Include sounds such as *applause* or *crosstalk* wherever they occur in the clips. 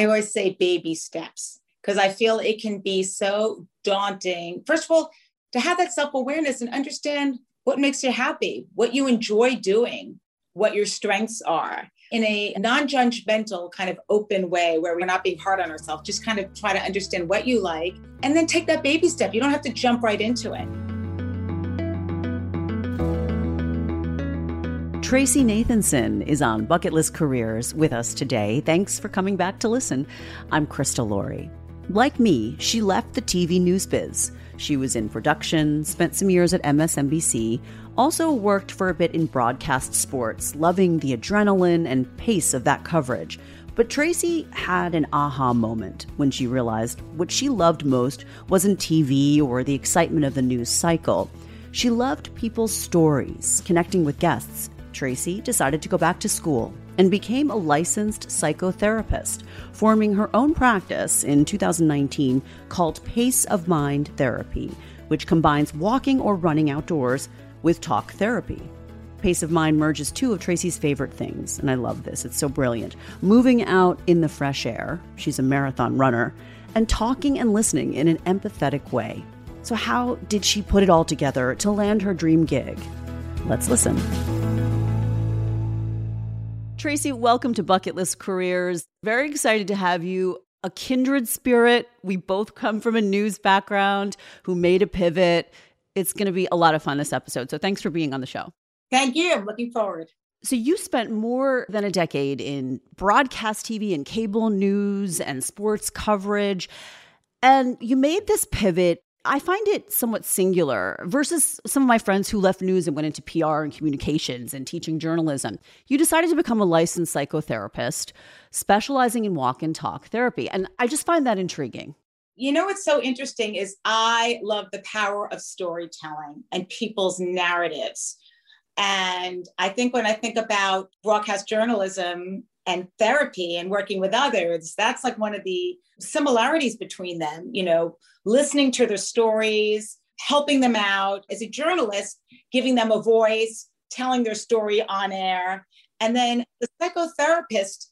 I always say baby steps because I feel it can be so daunting. First of all, to have that self awareness and understand what makes you happy, what you enjoy doing, what your strengths are in a non judgmental, kind of open way where we're not being hard on ourselves. Just kind of try to understand what you like and then take that baby step. You don't have to jump right into it. Tracy Nathanson is on Bucket List Careers with us today. Thanks for coming back to listen. I'm Krista Laurie. Like me, she left the TV news biz. She was in production, spent some years at MSNBC, also worked for a bit in broadcast sports, loving the adrenaline and pace of that coverage. But Tracy had an aha moment when she realized what she loved most wasn't TV or the excitement of the news cycle. She loved people's stories, connecting with guests, Tracy decided to go back to school and became a licensed psychotherapist, forming her own practice in 2019 called Pace of Mind Therapy, which combines walking or running outdoors with talk therapy. Pace of Mind merges two of Tracy's favorite things, and I love this. It's so brilliant. Moving out in the fresh air, she's a marathon runner, and talking and listening in an empathetic way. So, how did she put it all together to land her dream gig? Let's listen. Tracy, welcome to Bucket List Careers. Very excited to have you. A kindred spirit. We both come from a news background who made a pivot. It's going to be a lot of fun this episode. So thanks for being on the show. Thank you. I'm looking forward. So, you spent more than a decade in broadcast TV and cable news and sports coverage. And you made this pivot I find it somewhat singular versus some of my friends who left news and went into PR and communications and teaching journalism. You decided to become a licensed psychotherapist, specializing in walk and talk therapy. And I just find that intriguing. You know what's so interesting is I love the power of storytelling and people's narratives. And I think when I think about broadcast journalism and therapy and working with others, that's like one of the similarities between them, you know, listening to their stories, helping them out as a journalist, giving them a voice, telling their story on air. And then the psychotherapist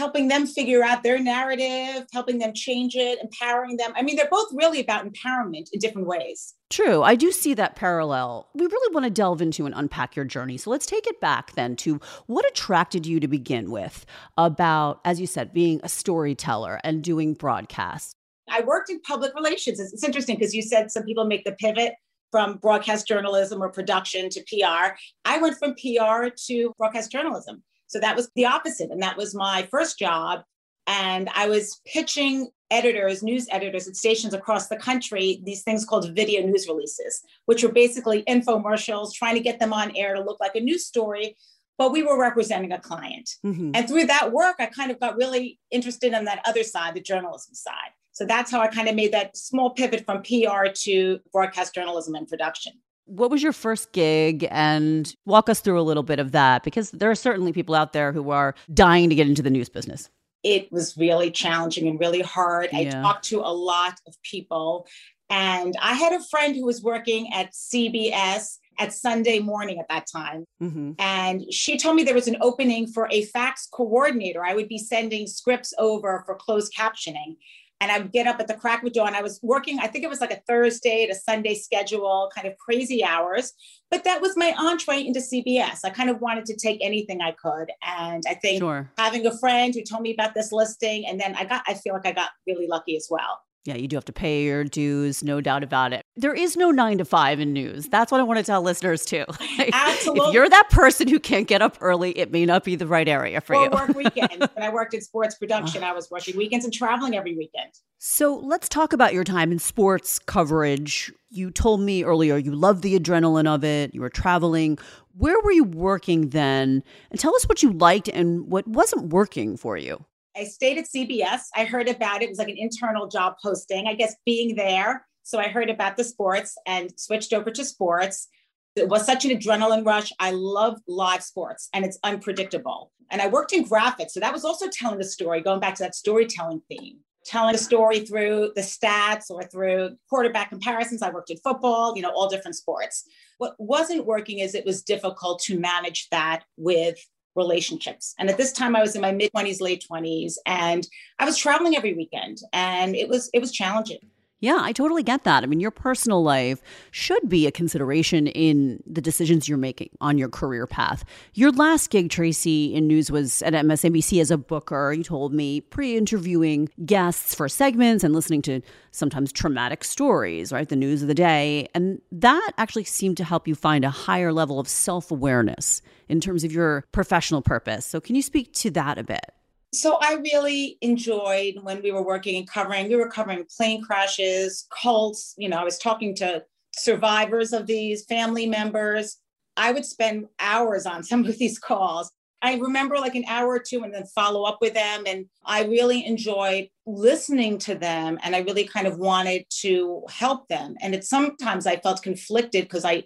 helping them figure out their narrative, helping them change it, empowering them. I mean, they're both really about empowerment in different ways. True. I do see that parallel. We really want to delve into and unpack your journey. So let's take it back then to what attracted you to begin with about, as you said, being a storyteller and doing broadcasts. I worked in public relations. It's, interesting because you said some people make the pivot from broadcast journalism or production to PR. I went from PR to broadcast journalism. So that was the opposite. And that was my first job. And I was pitching editors, news editors at stations across the country, these things called video news releases, which were basically infomercials, trying to get them on air to look like a news story. But we were representing a client. Mm-hmm. And through that work, I kind of got really interested in that other side, the journalism side. So that's how I kind of made that small pivot from PR to broadcast journalism and production. What was your first gig? And walk us through a little bit of that because there are certainly people out there who are dying to get into the news business. It was really challenging and really hard. Yeah. I talked to a lot of people. And I had a friend who was working at CBS at Sunday morning at that time. Mm-hmm. And she told me there was an opening for a fax coordinator. I would be sending scripts over for closed captioning and I would get up at the crack of dawn. I was working, I think it was like a Thursday to Sunday schedule, kind of crazy hours. But that was my entree into CBS. I kind of wanted to take anything I could. And I think sure. having a friend who told me about this listing, and then I got, I feel like I got really lucky as well. Yeah, you do have to pay your dues, no doubt about it. There is no nine to five in news. That's what I want to tell listeners too. *laughs* Absolutely. if you're that person who can't get up early, it may not be the right area for or you. work weekends. *laughs* when I worked in sports production, I was working weekends and traveling every weekend. So let's talk about your time in sports coverage. You told me earlier you loved the adrenaline of it. You were traveling. Where were you working then? And tell us what you liked and what wasn't working for you. I stayed at CBS. I heard about it. It was like an internal job posting, I guess being there. So I heard about the sports and switched over to sports. It was such an adrenaline rush. I love live sports and it's unpredictable. And I worked in graphics. So that was also telling a story, going back to that storytelling theme, telling a story through the stats or through quarterback comparisons. I worked in football, you know, all different sports. What wasn't working is it was difficult to manage that with relationships. And at this time I was in my mid 20s, late 20s, and I was traveling every weekend and it was it was challenging. Yeah, I totally get that. I mean, your personal life should be a consideration in the decisions you're making on your career path. Your last gig, Tracy, in news was at MSNBC as a booker. You told me pre interviewing guests for segments and listening to sometimes traumatic stories, right? The news of the day. And that actually seemed to help you find a higher level of self awareness in terms of your professional purpose. So, can you speak to that a bit? So I really enjoyed when we were working and covering, we were covering plane crashes, cults. You know, I was talking to survivors of these family members. I would spend hours on *laughs* some of these calls. I remember like an hour or two and then follow up with them. And I really enjoyed listening to them and I really kind of wanted to help them. And it sometimes I felt conflicted because I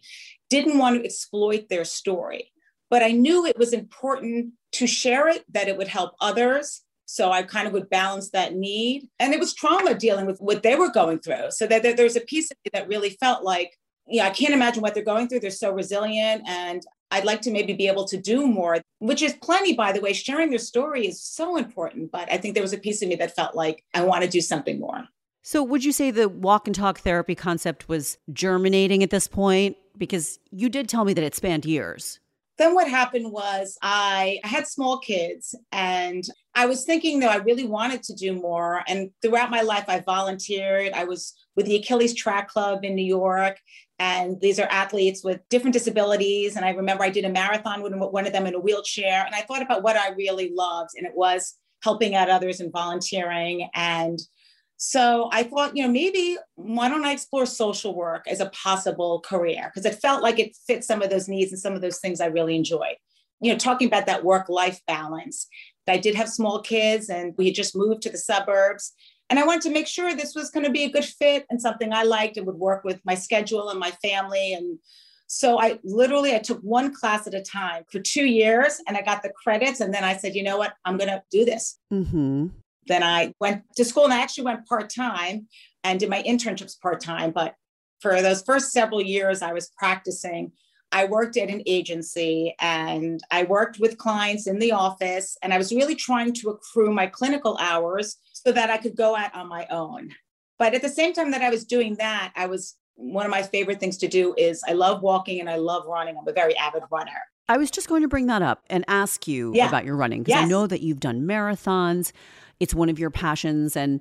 didn't want to exploit their story but I knew it was important to share it, that it would help others. So I kind of would balance that need. And it was trauma dealing with what they were going through. So that, there's a piece of me that really felt like, yeah, I can't imagine what they're going through. They're so resilient. And I'd like to maybe be able to do more, which is plenty, by the way. Sharing their story is so important. But I think there was a piece of me that felt like I want to do something more. So, would you say the walk and talk therapy concept was germinating at this point? Because you did tell me that it spanned years then what happened was I, I had small kids and I was thinking though I really wanted to do more. And throughout my life, I volunteered. I was with the Achilles Track Club in New York. And these are athletes with different disabilities. And I remember I did a marathon with one of them in a wheelchair. And I thought about what I really loved. And it was helping out others and volunteering. And so I thought, you know, maybe why don't I explore social work as a possible career? Because it felt like it fit some of those needs and some of those things I really enjoy. You know, talking about that work life balance. I did have small kids and we had just moved to the suburbs. And I wanted to make sure this was going to be a good fit and something I liked and would work with my schedule and my family. And so I literally I took one class at a time for two years and I got the credits. And then I said, you know what, I'm going to do this. Mm-hmm. Then I went to school and I actually went part time and did my internships part time. But for those first several years, I was practicing. I worked at an agency and I worked with clients in the office, and I was really trying to accrue my clinical hours so that I could go out on my own. But at the same time that I was doing that, I was one of my favorite things to do is I love walking and I love running. I'm a very avid runner. I was just going to bring that up and ask you yeah. about your running because yes. I know that you've done marathons it's one of your passions and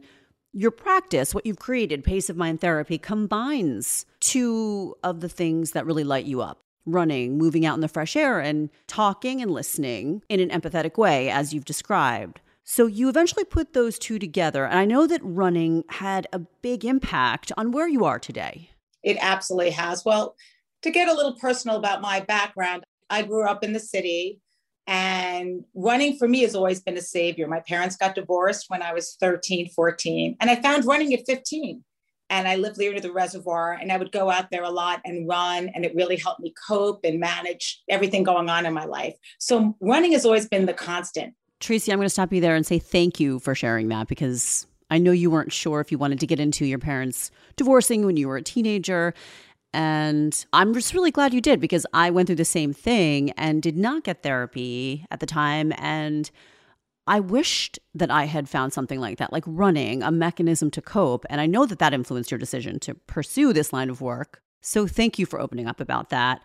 your practice, what you've created, Pace of Mind Therapy, combines two of the things that really light you up running, moving out in the fresh air, and talking and listening in an empathetic way, as you've described. So you eventually put those two together. And I know that running had a big impact on where you are today. It absolutely has. Well, to get a little personal about my background, I grew up in the city. And running for me has always been a savior. My parents got divorced when I was 13, 14, and I found running at 15. And I lived near to the reservoir, and I would go out there a lot and run, and it really helped me cope and manage everything going on in my life. So running has always been the constant. Tracy, I'm going to stop you there and say thank you for sharing that because I know you weren't sure if you wanted to get into your parents divorcing when you were a teenager. And I'm just really glad you did because I went through the same thing and did not get therapy at the time. And I wished that I had found something like that, like running, a mechanism to cope. And I know that that influenced your decision to pursue this line of work. So thank you for opening up about that.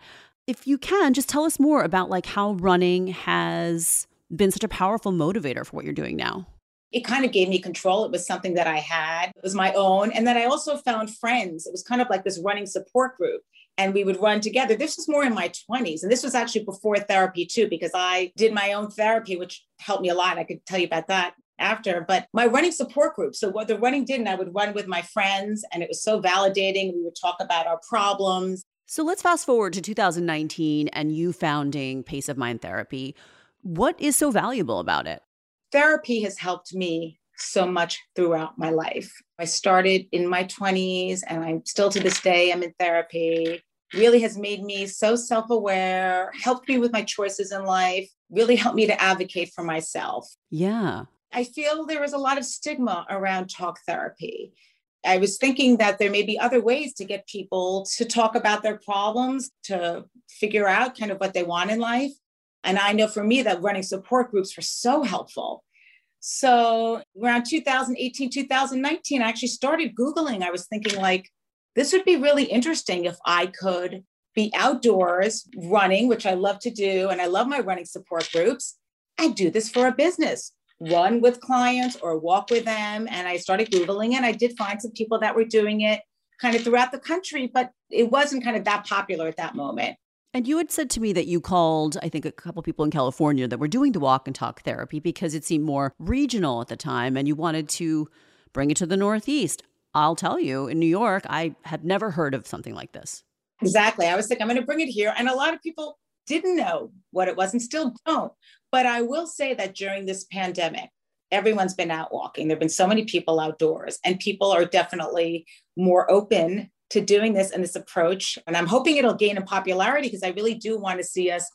If you can, just tell us more about like how running has been such a powerful motivator for what you're doing now it kind of gave me control. It was something that I had, it was my own. And then I also found friends. It was kind of like this running support group. And we would run together. This was more in my 20s. And this was actually before therapy, too, because I did my own therapy, which helped me a lot. I could tell you about that after. But my running support group. So, what the running did, and I would run with my friends, and it was so validating. We would talk about our problems. So, let's fast forward to 2019 and you founding Pace of Mind Therapy. What is so valuable about it? Therapy has helped me so much throughout my life. I started in my 20s and I'm still to this day, I'm in therapy. Really has made me so self aware, helped me with my choices in life, really helped me to advocate for myself. Yeah. I feel there is a lot of stigma around talk therapy. I was thinking that there may be other ways to get people to talk about their problems, to figure out kind of what they want in life. And I know for me that running support groups were so helpful. So around 2018, 2019, I actually started Googling. I was thinking, like, this would be really interesting if I could be outdoors running, which I love to do. And I love my running support groups. I do this for a business, run with clients or walk with them. And I started Googling and I did find some people that were doing it kind of throughout the country, but it wasn't kind of that popular at that moment. And you had said to me that you called, I think, a couple people in California that were doing the walk and talk therapy because it seemed more regional at the time and you wanted to bring it to the Northeast. I'll tell you, in New York, I had never heard of something like this. Exactly. I was like, I'm going to bring it here. And a lot of people didn't know what it was and still don't. But I will say that during this pandemic, everyone's been out walking. There have been so many people outdoors, and people are definitely more open to doing this and this approach. And I'm hoping it'll gain in popularity because I really do want to see us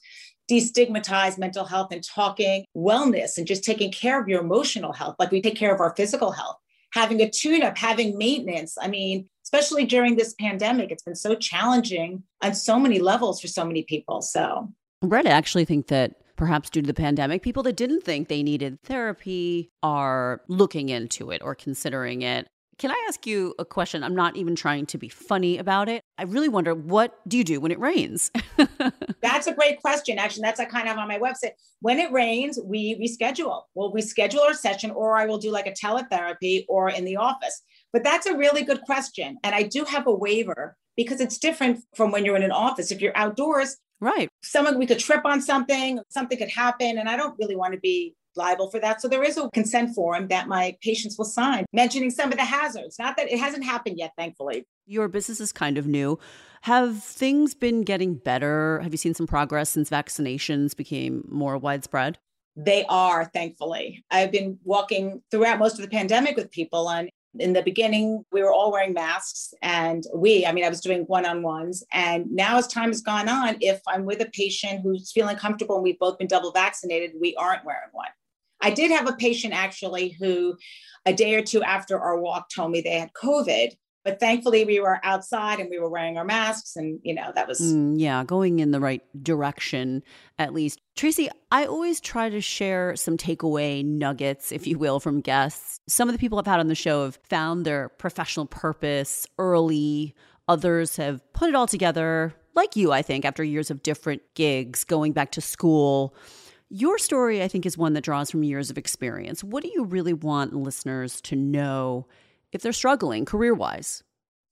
destigmatize mental health and talking wellness and just taking care of your emotional health, like we take care of our physical health, having a tune up, having maintenance. I mean, especially during this pandemic, it's been so challenging on so many levels for so many people. So, Brett, I actually think that perhaps due to the pandemic, people that didn't think they needed therapy are looking into it or considering it. Can I ask you a question? I'm not even trying to be funny about it. I really wonder what do you do when it rains? *laughs* that's a great question. Actually, that's a kind of on my website. When it rains, we reschedule. Well, reschedule our session, or I will do like a teletherapy or in the office. But that's a really good question. And I do have a waiver because it's different from when you're in an office. If you're outdoors, right. Someone we could trip on something, something could happen. And I don't really want to be liable for that. So there is a consent form that my patients will sign mentioning some of the hazards. Not that it hasn't happened yet, thankfully. Your business is kind of new. Have things been getting better? Have you seen some progress since vaccinations became more widespread? They are, thankfully. I've been walking throughout most of the pandemic with people, and in the beginning, we were all wearing masks, and we, I mean, I was doing one on ones. And now, as time has gone on, if I'm with a patient who's feeling comfortable and we've both been double vaccinated, we aren't wearing one. I did have a patient actually who, a day or two after our walk, told me they had COVID. But thankfully, we were outside and we were wearing our masks, and you know that was mm, yeah, going in the right direction at least. Tracy, I always try to share some takeaway nuggets, if you will, from guests. Some of the people I've had on the show have found their professional purpose early. Others have put it all together, like you, I think, after years of different gigs, going back to school your story, I think, is one that draws from years of experience. What do you really want listeners to know if they're struggling career wise?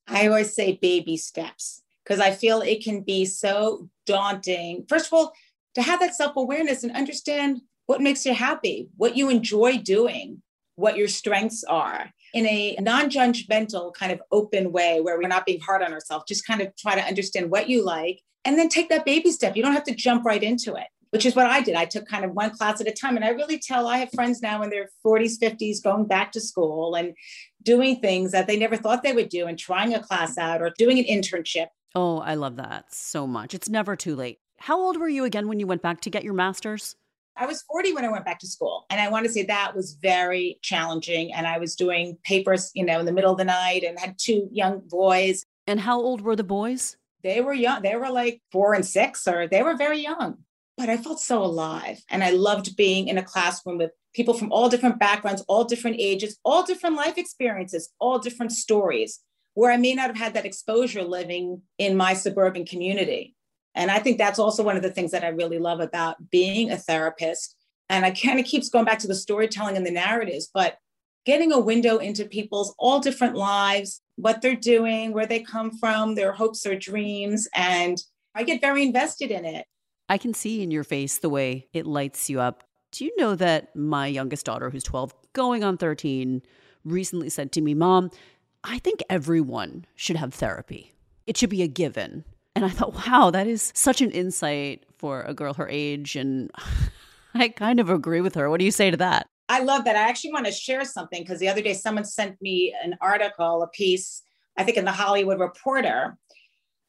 I always say baby steps because I feel it can be so daunting. First of all, to have that self awareness and understand what makes you happy, what you enjoy doing, what your strengths are in a non judgmental, kind of open way where we're not being hard on ourselves. Just kind of try to understand what you like and then take that baby step. You don't have to jump right into it which is what I did. I took kind of one class at a time. And I really tell I have friends now in their 40s, 50s going back to school and doing things that they never thought they would do and trying a class out or doing an internship. Oh, I love that so much. It's never too late. How old were you again when you went back to get your master's? I was 40 when I went back to school. And I want to say that was very challenging. And I was doing papers, you know, in the middle of the night and had two young boys. And how old were the boys? They were young. They were like four and six, or they were very young but I felt so alive. And I loved being in a classroom with people from all different backgrounds, all different ages, all different life experiences, all different stories, where I may not have had that exposure living in my suburban community. And I think that's also one of the things that I really love about being a therapist. And I kind of keeps going back to the storytelling and the narratives, but getting a window into people's all different lives, what they're doing, where they come from, their hopes or dreams. And I get very invested in it. I can see in your face the way it lights you up. Do you know that my youngest daughter, who's 12, going on 13, recently said to me, Mom, I think everyone should have therapy. It should be a given. And I thought, wow, that is such an insight for a girl her age. And *laughs* I kind of agree with her. What do you say to that? I love that. I actually want to share something because the other day someone sent me an article, a piece, I think in the Hollywood Reporter.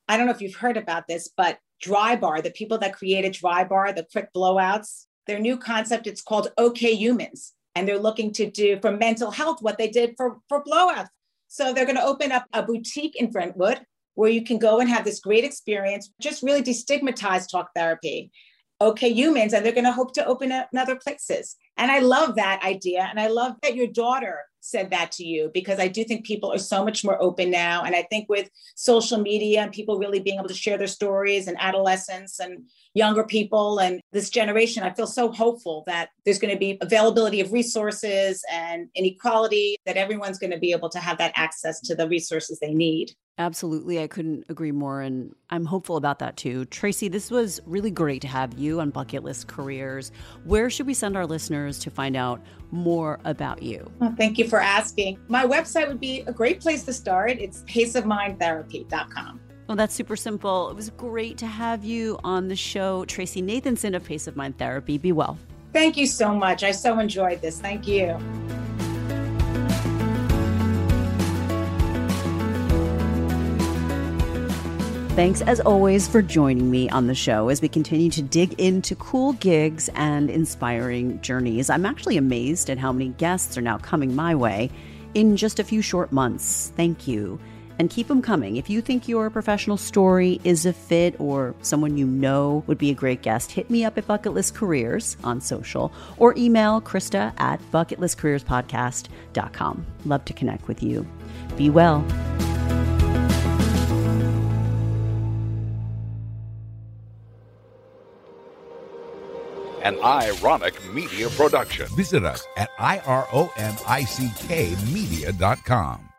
I don't know if you've heard about this, but Drybar, the people that created Drybar, the quick blowouts, their new concept, it's called OK Humans. And they're looking to do for mental health what they did for, for blowouts. So they're going to open up a boutique in Brentwood where you can go and have this great experience, just really destigmatize talk therapy okay humans and they're going to hope to open up in other places. And I love that idea. And I love that your daughter said that to you because I do think people are so much more open now. And I think with social media and people really being able to share their stories and adolescents and younger people and this generation, I feel so hopeful that there's going to be availability of resources and inequality, that everyone's going to be able to have that access to the resources they need. Absolutely. I couldn't agree more. And I'm hopeful about that too. Tracy, this was really great to have you on Bucket List Careers. Where should we send our listeners to find out more about you? Well, thank you for asking. My website would be a great place to start. It's paceofmindtherapy.com. Well, that's super simple. It was great to have you on the show. Tracy Nathanson of Pace of Mind Therapy. Be well. Thank you so much. I so enjoyed this. Thank you. Thanks as always for joining me on the show as we continue to dig into cool gigs and inspiring journeys. I'm actually amazed at how many guests are now coming my way in just a few short months. Thank you. And keep them coming. If you think your professional story is a fit or someone you know would be a great guest, hit me up at Bucket List Careers on social or email Krista at bucketlistcareerspodcast.com. Love to connect with you. Be well. An ironic media production. Visit us at IROMICK ironickmedia.com.